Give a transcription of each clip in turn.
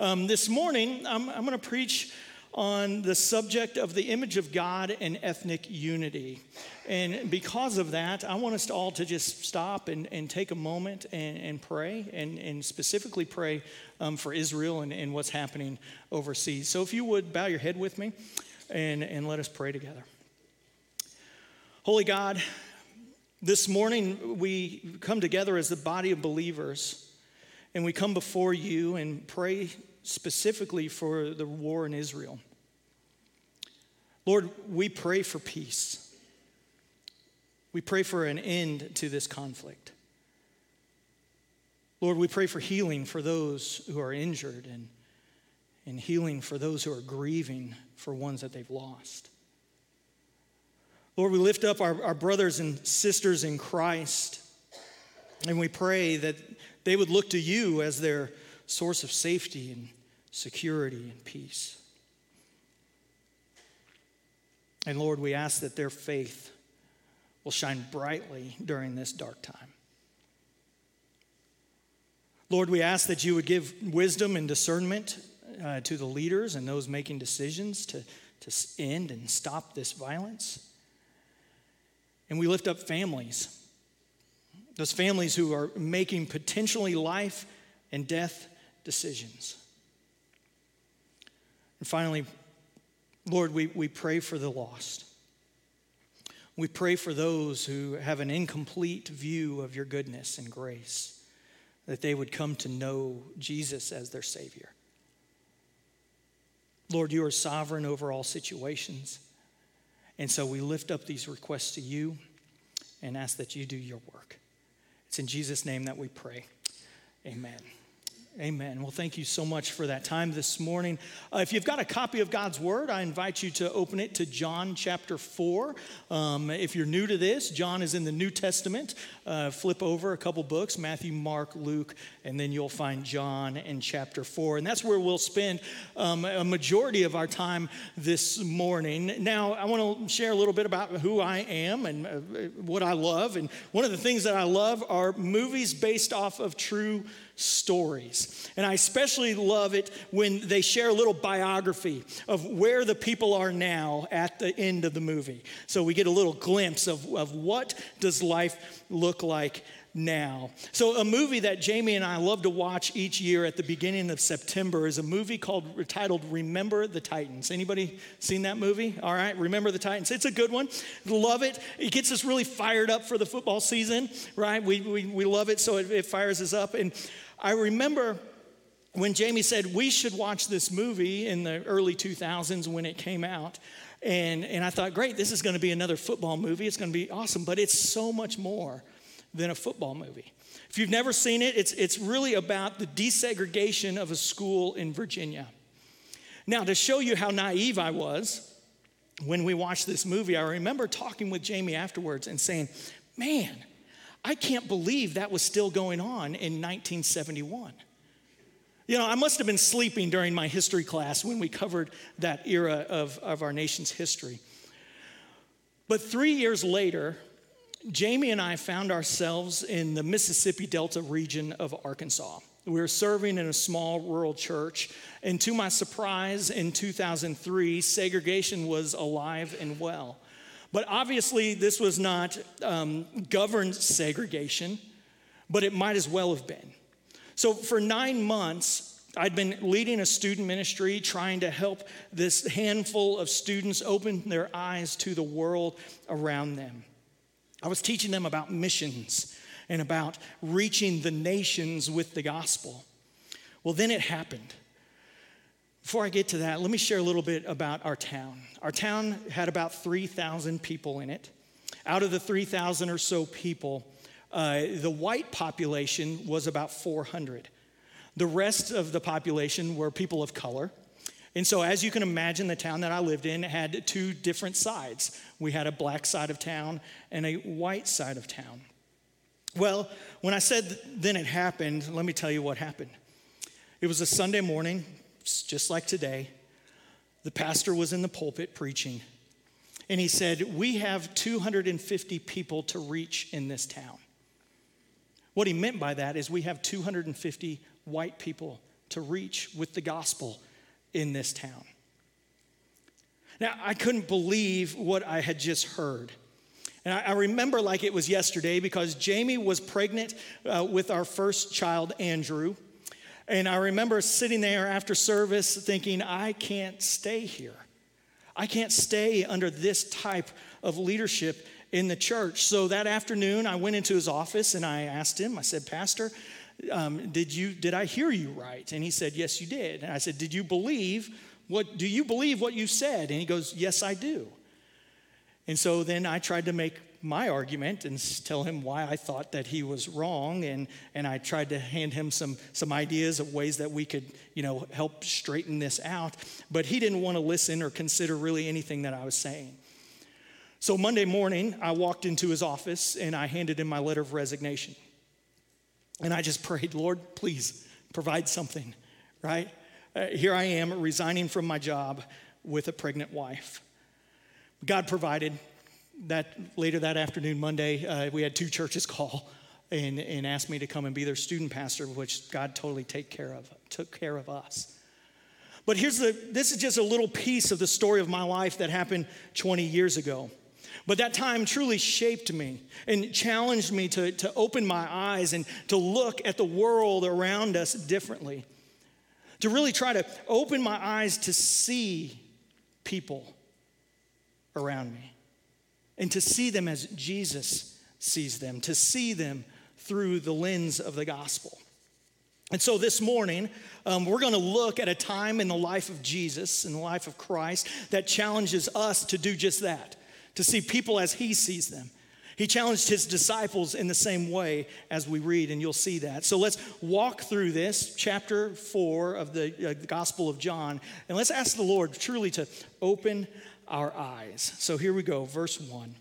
Um, this morning, I'm, I'm going to preach on the subject of the image of God and ethnic unity. And because of that, I want us all to just stop and, and take a moment and, and pray, and, and specifically pray um, for Israel and, and what's happening overseas. So if you would bow your head with me and, and let us pray together. Holy God, this morning we come together as the body of believers and we come before you and pray specifically for the war in Israel. Lord, we pray for peace. We pray for an end to this conflict. Lord, we pray for healing for those who are injured and, and healing for those who are grieving for ones that they've lost. Lord, we lift up our, our brothers and sisters in Christ, and we pray that they would look to you as their source of safety and security and peace. And Lord, we ask that their faith will shine brightly during this dark time. Lord, we ask that you would give wisdom and discernment uh, to the leaders and those making decisions to, to end and stop this violence. And we lift up families, those families who are making potentially life and death decisions. And finally, Lord, we, we pray for the lost. We pray for those who have an incomplete view of your goodness and grace, that they would come to know Jesus as their Savior. Lord, you are sovereign over all situations. And so we lift up these requests to you and ask that you do your work. It's in Jesus' name that we pray. Amen. Amen. Well, thank you so much for that time this morning. Uh, if you've got a copy of God's Word, I invite you to open it to John chapter 4. Um, if you're new to this, John is in the New Testament. Uh, flip over a couple books Matthew, Mark, Luke, and then you'll find John in chapter 4. And that's where we'll spend um, a majority of our time this morning. Now, I want to share a little bit about who I am and uh, what I love. And one of the things that I love are movies based off of true stories. And I especially love it when they share a little biography of where the people are now at the end of the movie. So we get a little glimpse of, of what does life look like now. So, a movie that Jamie and I love to watch each year at the beginning of September is a movie called titled Remember the Titans. Anybody seen that movie? All right, Remember the Titans. It's a good one. Love it. It gets us really fired up for the football season, right? We, we, we love it, so it, it fires us up. And I remember when Jamie said we should watch this movie in the early 2000s when it came out. And, and I thought, great, this is going to be another football movie. It's going to be awesome. But it's so much more than a football movie. If you've never seen it, it's, it's really about the desegregation of a school in Virginia. Now, to show you how naive I was when we watched this movie, I remember talking with Jamie afterwards and saying, man, I can't believe that was still going on in 1971. You know, I must have been sleeping during my history class when we covered that era of, of our nation's history. But three years later, Jamie and I found ourselves in the Mississippi Delta region of Arkansas. We were serving in a small rural church, and to my surprise, in 2003, segregation was alive and well. But obviously, this was not um, governed segregation, but it might as well have been. So, for nine months, I'd been leading a student ministry trying to help this handful of students open their eyes to the world around them. I was teaching them about missions and about reaching the nations with the gospel. Well, then it happened. Before I get to that, let me share a little bit about our town. Our town had about 3,000 people in it. Out of the 3,000 or so people, uh, the white population was about 400. The rest of the population were people of color. And so, as you can imagine, the town that I lived in had two different sides. We had a black side of town and a white side of town. Well, when I said then it happened, let me tell you what happened. It was a Sunday morning, just like today, the pastor was in the pulpit preaching, and he said, We have 250 people to reach in this town. What he meant by that is we have 250 white people to reach with the gospel in this town. Now, I couldn't believe what I had just heard. And I, I remember like it was yesterday because Jamie was pregnant uh, with our first child, Andrew. And I remember sitting there after service thinking, I can't stay here. I can't stay under this type of leadership in the church. So that afternoon, I went into his office and I asked him, I said, Pastor, um, did, you, did I hear you right? And he said, Yes, you did. And I said, Did you believe what, do you believe what you said? And he goes, Yes, I do. And so then I tried to make my argument and tell him why I thought that he was wrong. And, and I tried to hand him some, some ideas of ways that we could, you know, help straighten this out. But he didn't want to listen or consider really anything that I was saying. So Monday morning, I walked into his office and I handed him my letter of resignation. And I just prayed, Lord, please provide something, right? Uh, here I am resigning from my job with a pregnant wife. God provided that later that afternoon, Monday, uh, we had two churches call and, and asked me to come and be their student pastor, which God totally take care of, took care of us. But here's the this is just a little piece of the story of my life that happened 20 years ago. But that time truly shaped me and challenged me to, to open my eyes and to look at the world around us differently. To really try to open my eyes to see people around me and to see them as Jesus sees them, to see them through the lens of the gospel. And so this morning, um, we're going to look at a time in the life of Jesus, in the life of Christ, that challenges us to do just that to see people as he sees them. He challenged his disciples in the same way as we read, and you'll see that. So let's walk through this, chapter four of the, uh, the Gospel of John, and let's ask the Lord truly to open our eyes. So here we go, verse one.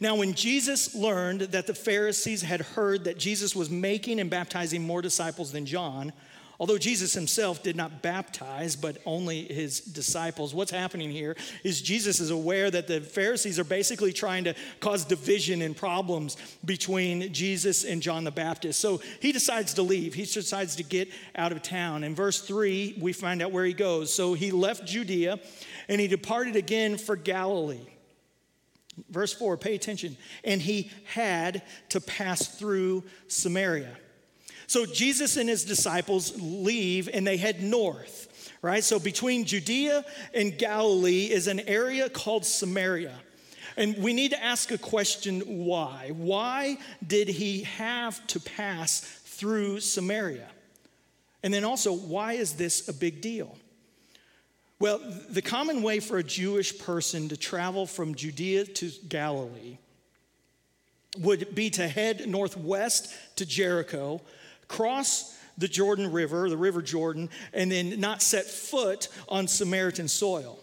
Now, when Jesus learned that the Pharisees had heard that Jesus was making and baptizing more disciples than John, Although Jesus himself did not baptize, but only his disciples, what's happening here is Jesus is aware that the Pharisees are basically trying to cause division and problems between Jesus and John the Baptist. So he decides to leave. He decides to get out of town. In verse 3, we find out where he goes. So he left Judea and he departed again for Galilee. Verse 4, pay attention. And he had to pass through Samaria. So Jesus and his disciples leave and they head north, right? So between Judea and Galilee is an area called Samaria. And we need to ask a question why? Why did he have to pass through Samaria? And then also, why is this a big deal? Well, the common way for a Jewish person to travel from Judea to Galilee would be to head northwest to Jericho, cross the Jordan River, the River Jordan, and then not set foot on Samaritan soil.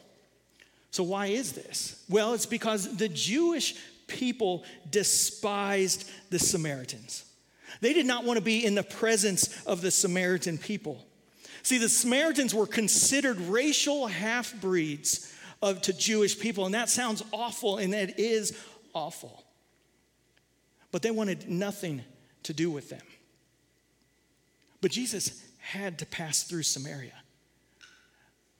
So, why is this? Well, it's because the Jewish people despised the Samaritans. They did not want to be in the presence of the Samaritan people. See, the Samaritans were considered racial half breeds to Jewish people, and that sounds awful, and it is awful. But they wanted nothing to do with them. But Jesus had to pass through Samaria.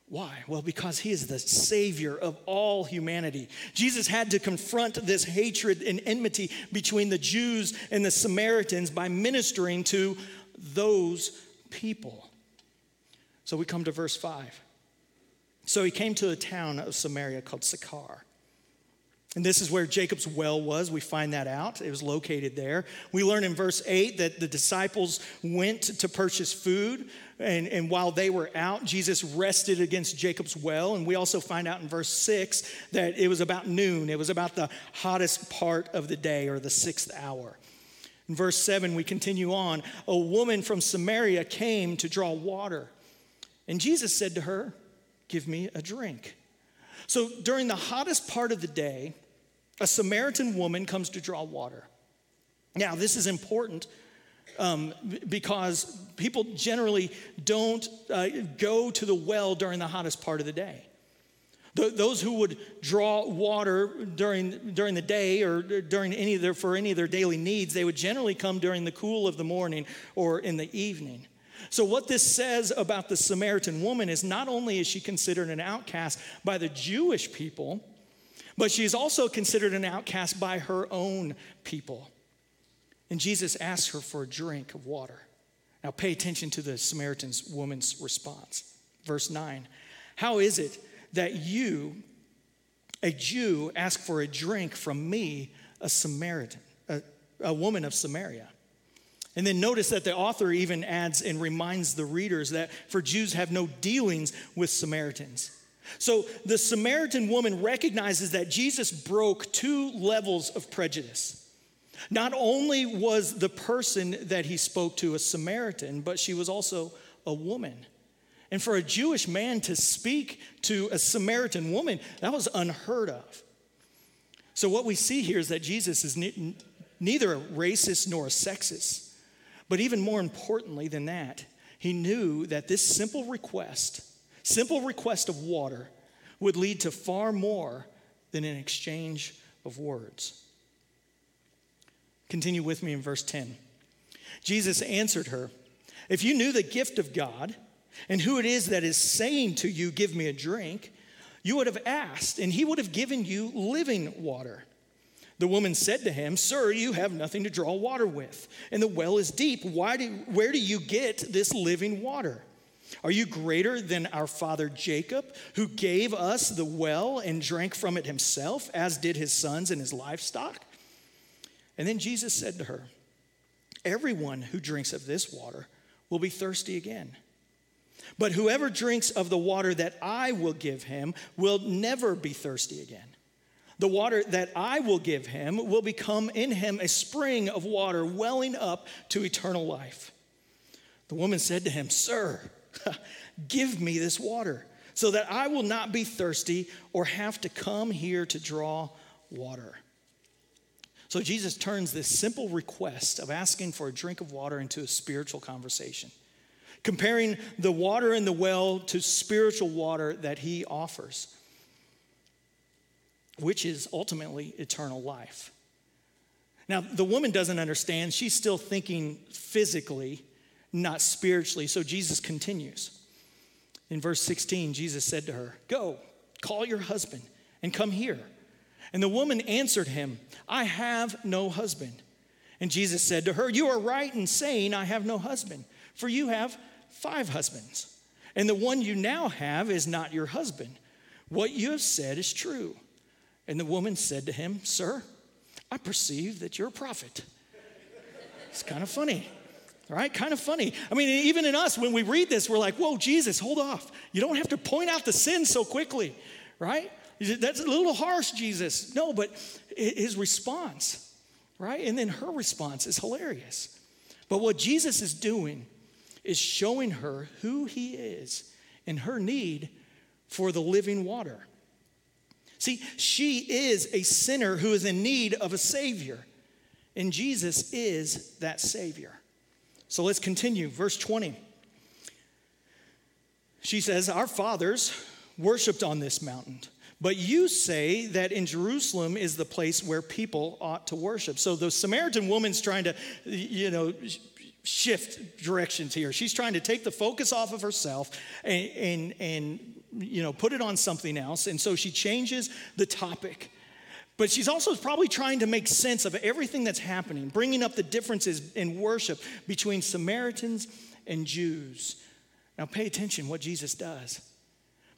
Why? Well, because he is the savior of all humanity. Jesus had to confront this hatred and enmity between the Jews and the Samaritans by ministering to those people. So we come to verse 5. So he came to a town of Samaria called Sychar and this is where Jacob's well was. We find that out. It was located there. We learn in verse 8 that the disciples went to purchase food. And, and while they were out, Jesus rested against Jacob's well. And we also find out in verse 6 that it was about noon. It was about the hottest part of the day or the sixth hour. In verse 7, we continue on. A woman from Samaria came to draw water. And Jesus said to her, Give me a drink. So during the hottest part of the day, a Samaritan woman comes to draw water. Now, this is important um, because people generally don't uh, go to the well during the hottest part of the day. those who would draw water during, during the day or during any of their, for any of their daily needs, they would generally come during the cool of the morning or in the evening. So, what this says about the Samaritan woman is not only is she considered an outcast by the Jewish people, but she is also considered an outcast by her own people. And Jesus asks her for a drink of water. Now, pay attention to the Samaritan woman's response. Verse 9 How is it that you, a Jew, ask for a drink from me, a Samaritan, a, a woman of Samaria? And then notice that the author even adds and reminds the readers that for Jews have no dealings with Samaritans. So the Samaritan woman recognizes that Jesus broke two levels of prejudice. Not only was the person that he spoke to a Samaritan, but she was also a woman. And for a Jewish man to speak to a Samaritan woman, that was unheard of. So, what we see here is that Jesus is ne- neither a racist nor a sexist. But even more importantly than that, he knew that this simple request, simple request of water, would lead to far more than an exchange of words. Continue with me in verse 10. Jesus answered her, If you knew the gift of God and who it is that is saying to you, Give me a drink, you would have asked, and he would have given you living water. The woman said to him, Sir, you have nothing to draw water with, and the well is deep. Why do, where do you get this living water? Are you greater than our father Jacob, who gave us the well and drank from it himself, as did his sons and his livestock? And then Jesus said to her, Everyone who drinks of this water will be thirsty again. But whoever drinks of the water that I will give him will never be thirsty again. The water that I will give him will become in him a spring of water welling up to eternal life. The woman said to him, Sir, give me this water so that I will not be thirsty or have to come here to draw water. So Jesus turns this simple request of asking for a drink of water into a spiritual conversation, comparing the water in the well to spiritual water that he offers which is ultimately eternal life. Now, the woman doesn't understand. She's still thinking physically, not spiritually. So Jesus continues. In verse 16, Jesus said to her, Go, call your husband and come here. And the woman answered him, I have no husband. And Jesus said to her, You are right in saying, I have no husband, for you have five husbands. And the one you now have is not your husband. What you have said is true. And the woman said to him, Sir, I perceive that you're a prophet. It's kind of funny, right? Kind of funny. I mean, even in us, when we read this, we're like, Whoa, Jesus, hold off. You don't have to point out the sin so quickly, right? That's a little harsh, Jesus. No, but his response, right? And then her response is hilarious. But what Jesus is doing is showing her who he is and her need for the living water. See, she is a sinner who is in need of a Savior, and Jesus is that Savior. So let's continue. Verse 20. She says, Our fathers worshiped on this mountain. But you say that in Jerusalem is the place where people ought to worship. So the Samaritan woman's trying to, you know, shift directions here. She's trying to take the focus off of herself and, and, and you know, put it on something else. And so she changes the topic. But she's also probably trying to make sense of everything that's happening, bringing up the differences in worship between Samaritans and Jews. Now, pay attention what Jesus does,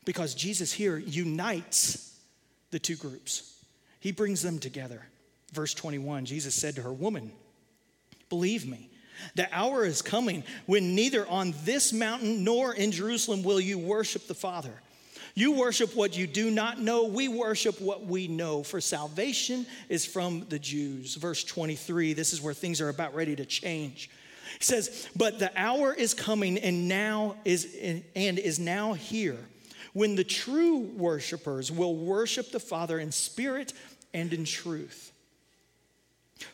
because Jesus here unites the two groups, he brings them together. Verse 21 Jesus said to her, Woman, believe me. The hour is coming when neither on this mountain nor in Jerusalem will you worship the Father. You worship what you do not know. We worship what we know, for salvation is from the Jews. Verse 23, this is where things are about ready to change. He says, But the hour is coming and now is and is now here when the true worshipers will worship the Father in spirit and in truth.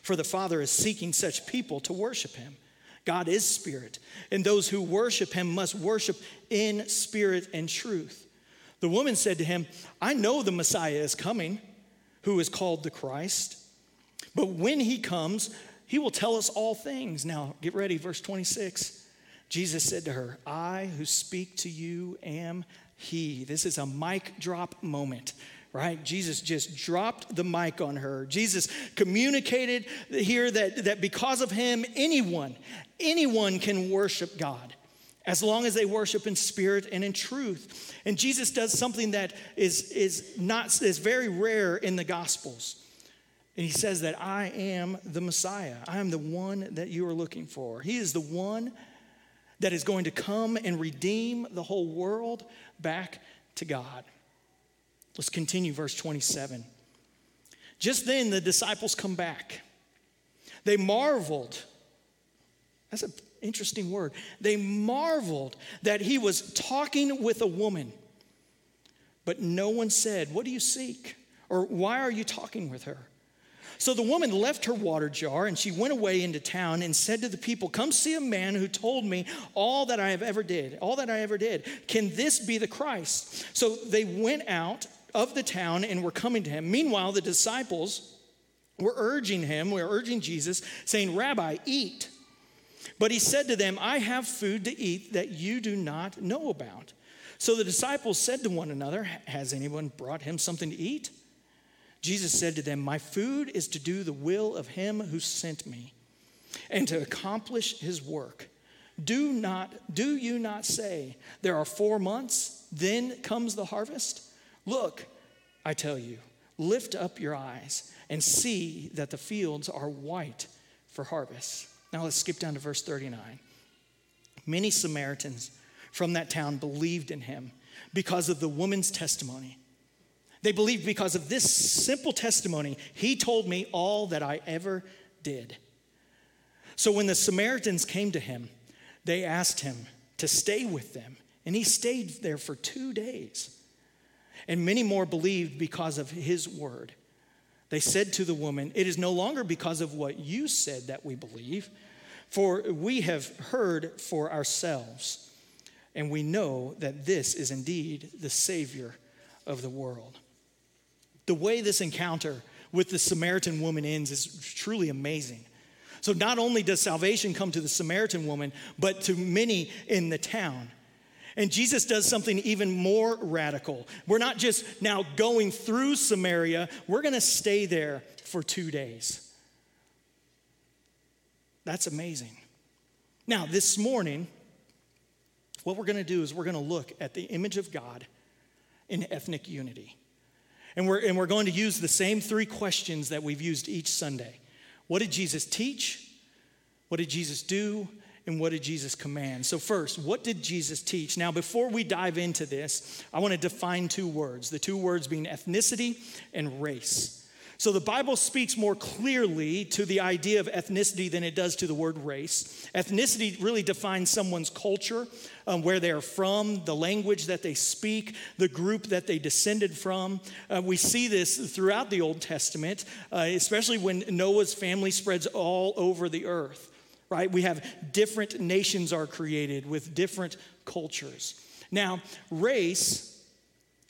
For the Father is seeking such people to worship him. God is spirit, and those who worship him must worship in spirit and truth. The woman said to him, I know the Messiah is coming, who is called the Christ. But when he comes, he will tell us all things. Now, get ready, verse 26. Jesus said to her, I who speak to you am he. This is a mic drop moment, right? Jesus just dropped the mic on her. Jesus communicated here that, that because of him, anyone, anyone can worship God as long as they worship in spirit and in truth. And Jesus does something that is, is not is very rare in the gospels. And he says that I am the Messiah. I am the one that you are looking for. He is the one that is going to come and redeem the whole world back to God. Let's continue, verse 27. Just then the disciples come back. They marveled. That's an interesting word. They marveled that he was talking with a woman. But no one said, What do you seek? Or why are you talking with her? So the woman left her water jar and she went away into town and said to the people, Come see a man who told me all that I have ever did, all that I ever did. Can this be the Christ? So they went out of the town and were coming to him. Meanwhile, the disciples were urging him, were urging Jesus, saying, Rabbi, eat. But he said to them, I have food to eat that you do not know about. So the disciples said to one another, Has anyone brought him something to eat? Jesus said to them, My food is to do the will of him who sent me and to accomplish his work. Do not do you not say there are 4 months then comes the harvest? Look, I tell you, lift up your eyes and see that the fields are white for harvest. Now let's skip down to verse 39. Many Samaritans from that town believed in him because of the woman's testimony. They believed because of this simple testimony, he told me all that I ever did. So when the Samaritans came to him, they asked him to stay with them, and he stayed there for two days. And many more believed because of his word. They said to the woman, It is no longer because of what you said that we believe, for we have heard for ourselves, and we know that this is indeed the Savior of the world. The way this encounter with the Samaritan woman ends is truly amazing. So, not only does salvation come to the Samaritan woman, but to many in the town. And Jesus does something even more radical. We're not just now going through Samaria, we're to stay there for two days. That's amazing. Now, this morning, what we're going to do is we're going to look at the image of God in ethnic unity. And we're, and we're going to use the same three questions that we've used each Sunday. What did Jesus teach? What did Jesus do? And what did Jesus command? So, first, what did Jesus teach? Now, before we dive into this, I want to define two words the two words being ethnicity and race. So the Bible speaks more clearly to the idea of ethnicity than it does to the word race. Ethnicity really defines someone's culture, um, where they are from, the language that they speak, the group that they descended from. Uh, we see this throughout the Old Testament, uh, especially when Noah's family spreads all over the earth. Right? We have different nations are created with different cultures. Now, race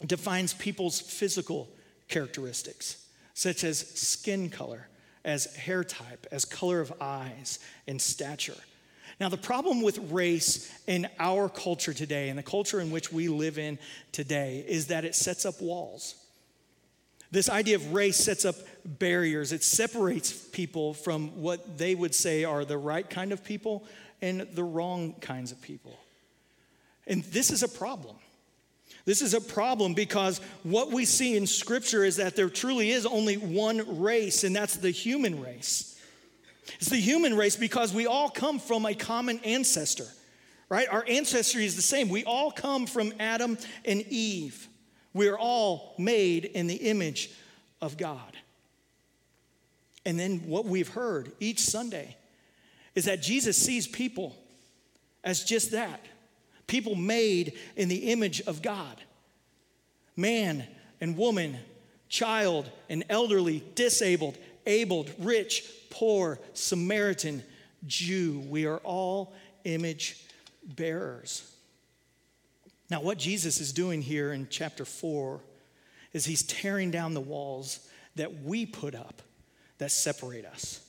defines people's physical characteristics such as skin color, as hair type, as color of eyes, and stature. Now, the problem with race in our culture today, and the culture in which we live in today, is that it sets up walls. This idea of race sets up barriers. It separates people from what they would say are the right kind of people and the wrong kinds of people. And this is a problem. This is a problem because what we see in Scripture is that there truly is only one race, and that's the human race. It's the human race because we all come from a common ancestor, right? Our ancestry is the same. We all come from Adam and Eve. We are all made in the image of God. And then what we've heard each Sunday is that Jesus sees people as just that people made in the image of God man and woman, child and elderly, disabled, abled, rich, poor, Samaritan, Jew. We are all image bearers. Now, what Jesus is doing here in chapter 4 is he's tearing down the walls that we put up that separate us.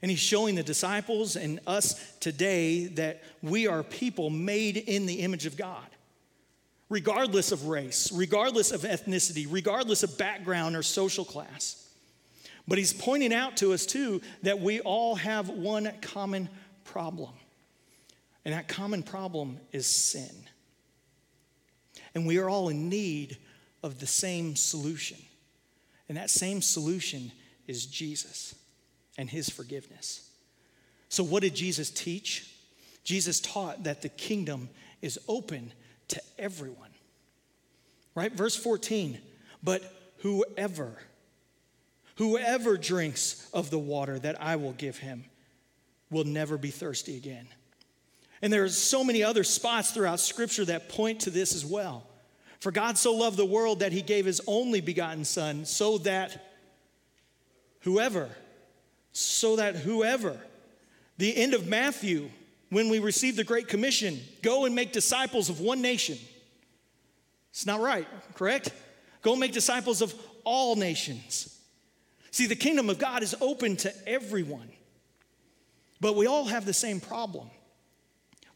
And he's showing the disciples and us today that we are people made in the image of God, regardless of race, regardless of ethnicity, regardless of background or social class. But he's pointing out to us, too, that we all have one common problem. And that common problem is sin. And we are all in need of the same solution. And that same solution is Jesus and his forgiveness. So, what did Jesus teach? Jesus taught that the kingdom is open to everyone. Right? Verse 14, but whoever, whoever drinks of the water that I will give him will never be thirsty again. And there are so many other spots throughout Scripture that point to this as well. For God so loved the world that he gave his only begotten Son, so that whoever, so that whoever, the end of Matthew, when we receive the Great Commission, go and make disciples of one nation. It's not right, correct? Go make disciples of all nations. See, the kingdom of God is open to everyone, but we all have the same problem.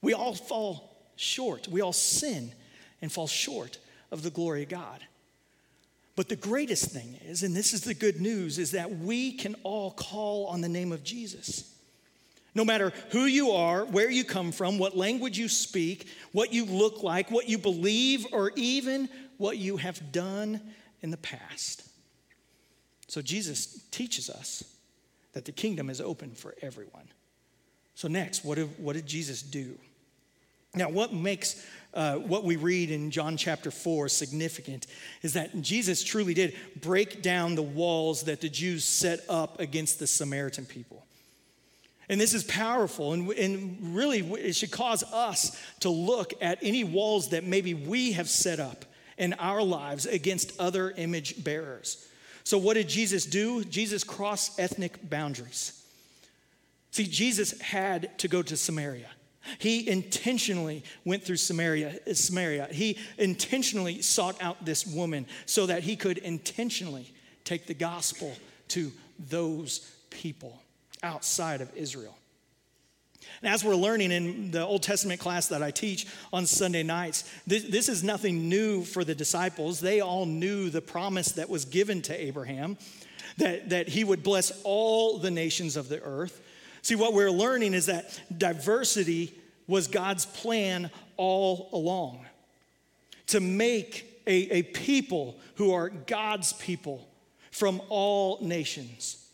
We all fall short, we all sin and fall short of the glory of God. But the greatest thing is, and this is the good news, is that we can all call on the name of Jesus. No matter who you are, where you come from, what language you speak, what you look like, what you believe, or even what you have done in the past. So Jesus teaches us that the kingdom is open for everyone. So, next, what did, what did Jesus do? Now, what makes uh, what we read in John chapter 4 significant is that Jesus truly did break down the walls that the Jews set up against the Samaritan people. And this is powerful, and, and really it should cause us to look at any walls that maybe we have set up in our lives against other image bearers. So, what did Jesus do? Jesus crossed ethnic boundaries. See, Jesus had to go to Samaria. He intentionally went through Samaria, Samaria. He intentionally sought out this woman so that he could intentionally take the gospel to those people outside of Israel. And as we're learning in the Old Testament class that I teach on Sunday nights, this, this, is nothing new for the disciples. They all knew the promise that was given to Abraham that, that he would bless all the nations of the earth. See, what we're learning is that diversity was God's plan all along to make a, a people who are God's people from all nations.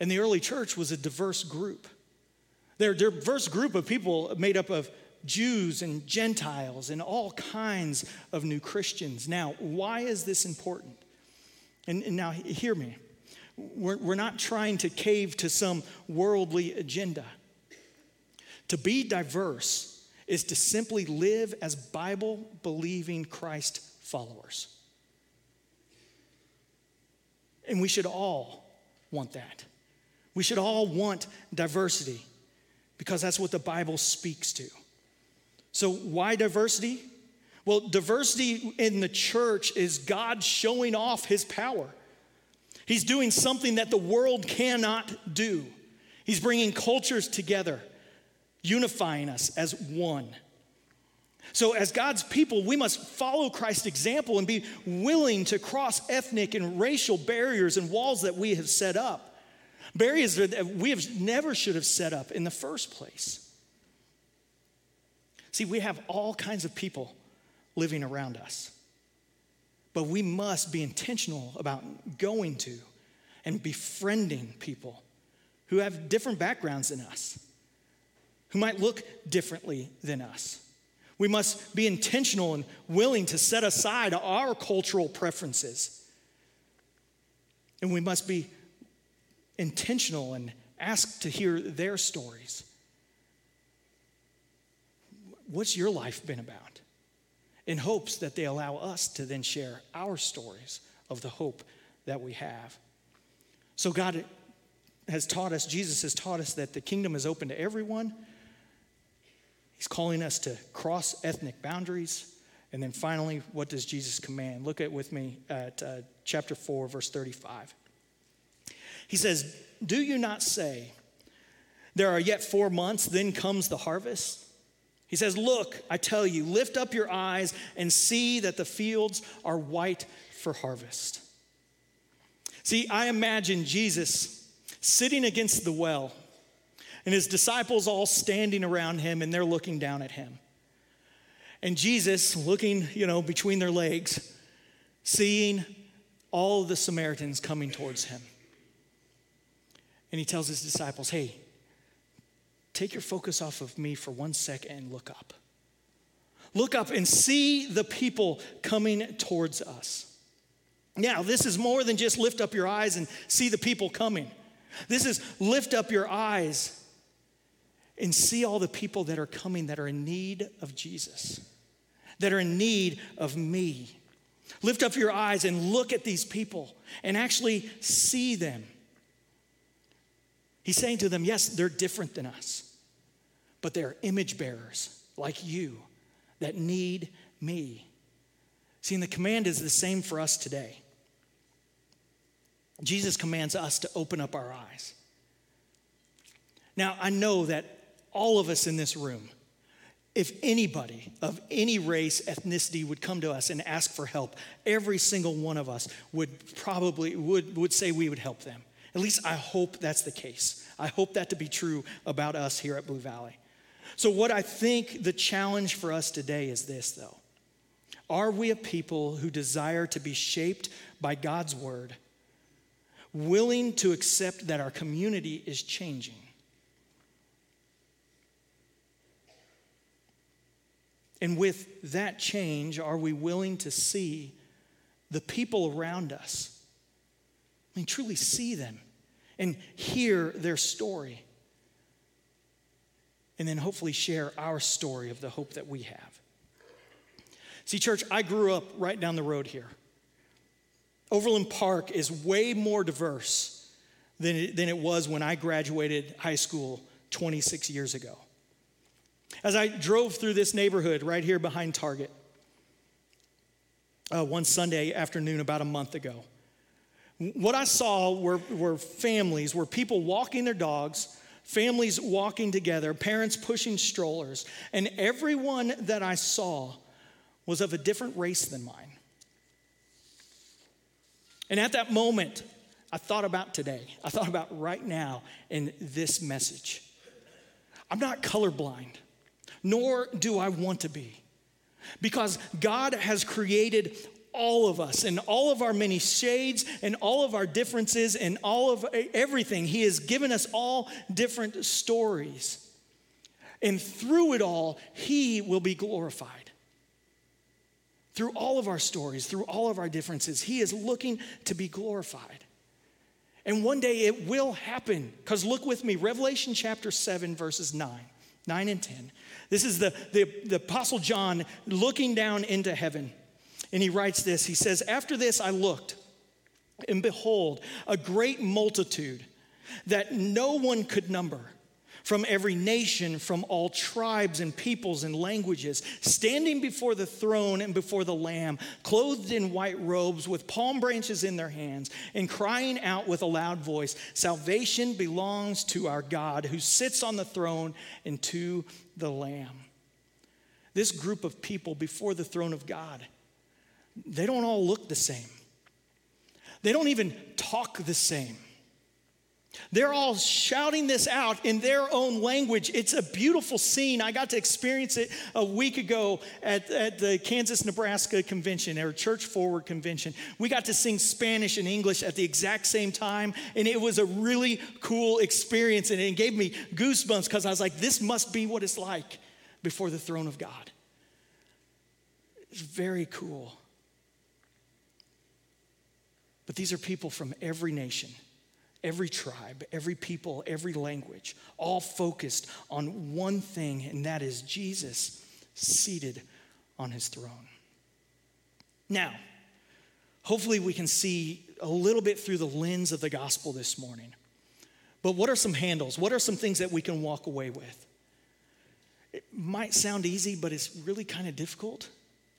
And the early church was a diverse group. They're a diverse group of people made up of Jews and Gentiles and all kinds of new Christians. Now, why is this important? And, and now, hear me. We're, we're not trying to cave to some worldly agenda. To be diverse is to simply live as Bible believing Christ followers. And we should all want that. We should all want diversity because that's what the Bible speaks to. So, why diversity? Well, diversity in the church is God showing off his power. He's doing something that the world cannot do. He's bringing cultures together, unifying us as one. So, as God's people, we must follow Christ's example and be willing to cross ethnic and racial barriers and walls that we have set up. Barriers that we have never should have set up in the first place. See, we have all kinds of people living around us. But we must be intentional about going to and befriending people who have different backgrounds than us, who might look differently than us. We must be intentional and willing to set aside our cultural preferences. And we must be intentional and ask to hear their stories. What's your life been about? In hopes that they allow us to then share our stories of the hope that we have. So, God has taught us, Jesus has taught us that the kingdom is open to everyone. He's calling us to cross ethnic boundaries. And then finally, what does Jesus command? Look at with me at uh, chapter 4, verse 35. He says, Do you not say, There are yet four months, then comes the harvest? He says, Look, I tell you, lift up your eyes and see that the fields are white for harvest. See, I imagine Jesus sitting against the well and his disciples all standing around him and they're looking down at him. And Jesus looking, you know, between their legs, seeing all the Samaritans coming towards him. And he tells his disciples, hey, take your focus off of me for one second and look up. Look up and see the people coming towards us. Now, this is more than just lift up your eyes and see the people coming. This is lift up your eyes and see all the people that are coming that are in need of Jesus, that are in need of me. Lift up your eyes and look at these people and actually see them. He's saying to them, yes, they're different than us, but they're image bearers like you that need me. See, and the command is the same for us today. Jesus commands us to open up our eyes. Now, I know that all of us in this room, if anybody of any race, ethnicity would come to us and ask for help, every single one of us would probably would, would say we would help them. At least I hope that's the case. I hope that to be true about us here at Blue Valley. So, what I think the challenge for us today is this, though. Are we a people who desire to be shaped by God's word, willing to accept that our community is changing? And with that change, are we willing to see the people around us? I mean, truly see them and hear their story. And then hopefully share our story of the hope that we have. See, church, I grew up right down the road here. Overland Park is way more diverse than it, than it was when I graduated high school 26 years ago. As I drove through this neighborhood right here behind Target uh, one Sunday afternoon about a month ago, what I saw were, were families, were people walking their dogs, families walking together, parents pushing strollers, and everyone that I saw was of a different race than mine. And at that moment, I thought about today. I thought about right now in this message. I'm not colorblind nor do I want to be. Because God has created all of us and all of our many shades and all of our differences and all of everything. He has given us all different stories. And through it all, He will be glorified. Through all of our stories, through all of our differences, He is looking to be glorified. And one day it will happen. Because look with me, Revelation chapter 7, verses 9, 9 and 10. This is the, the, the Apostle John looking down into heaven. And he writes this He says, After this I looked, and behold, a great multitude that no one could number from every nation, from all tribes and peoples and languages, standing before the throne and before the Lamb, clothed in white robes with palm branches in their hands, and crying out with a loud voice Salvation belongs to our God who sits on the throne and to the Lamb. This group of people before the throne of God, they don't all look the same. They don't even talk the same. They're all shouting this out in their own language. It's a beautiful scene. I got to experience it a week ago at, at the Kansas Nebraska convention, or Church Forward convention. We got to sing Spanish and English at the exact same time, and it was a really cool experience. And it gave me goosebumps because I was like, this must be what it's like before the throne of God. It's very cool. But these are people from every nation every tribe, every people, every language, all focused on one thing, and that is Jesus seated on his throne. Now, hopefully, we can see a little bit through the lens of the gospel this morning. But what are some handles? What are some things that we can walk away with? It might sound easy, but it's really kind of difficult,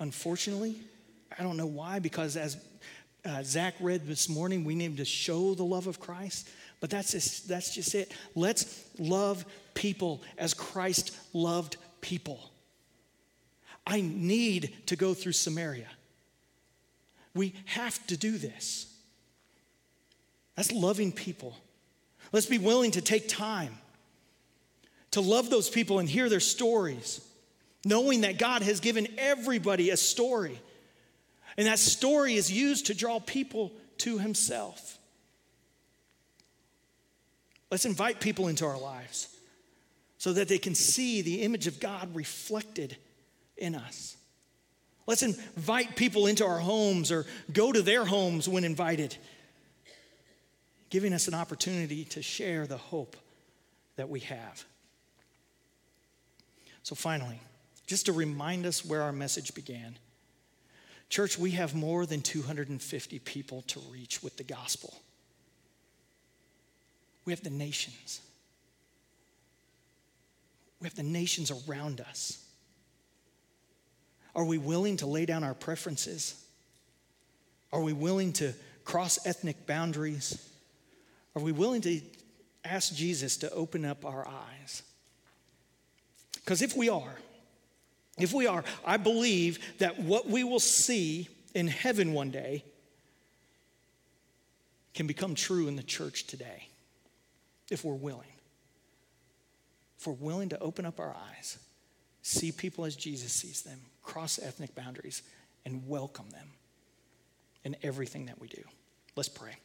unfortunately. I don't know why, because as uh, Zach read this morning, we need to show the love of Christ. But that's just, that's just it. Let's love people as Christ loved people. I need to go through Samaria. We have to do this. That's loving people. Let's be willing to take time to love those people and hear their stories, knowing that God has given everybody a story. And that story is used to draw people to Himself. Let's invite people into our lives so that they can see the image of God reflected in us. Let's invite people into our homes or go to their homes when invited, giving us an opportunity to share the hope that we have. So, finally, just to remind us where our message began. Church, we have more than 250 people to reach with the gospel. We have the nations. We have the nations around us. Are we willing to lay down our preferences? Are we willing to cross ethnic boundaries? Are we willing to ask Jesus to open up our eyes? Because if we are, if we are, I believe that what we will see in heaven one day can become true in the church today if we're willing. If we're willing to open up our eyes, see people as Jesus sees them, cross ethnic boundaries, and welcome them in everything that we do. Let's pray.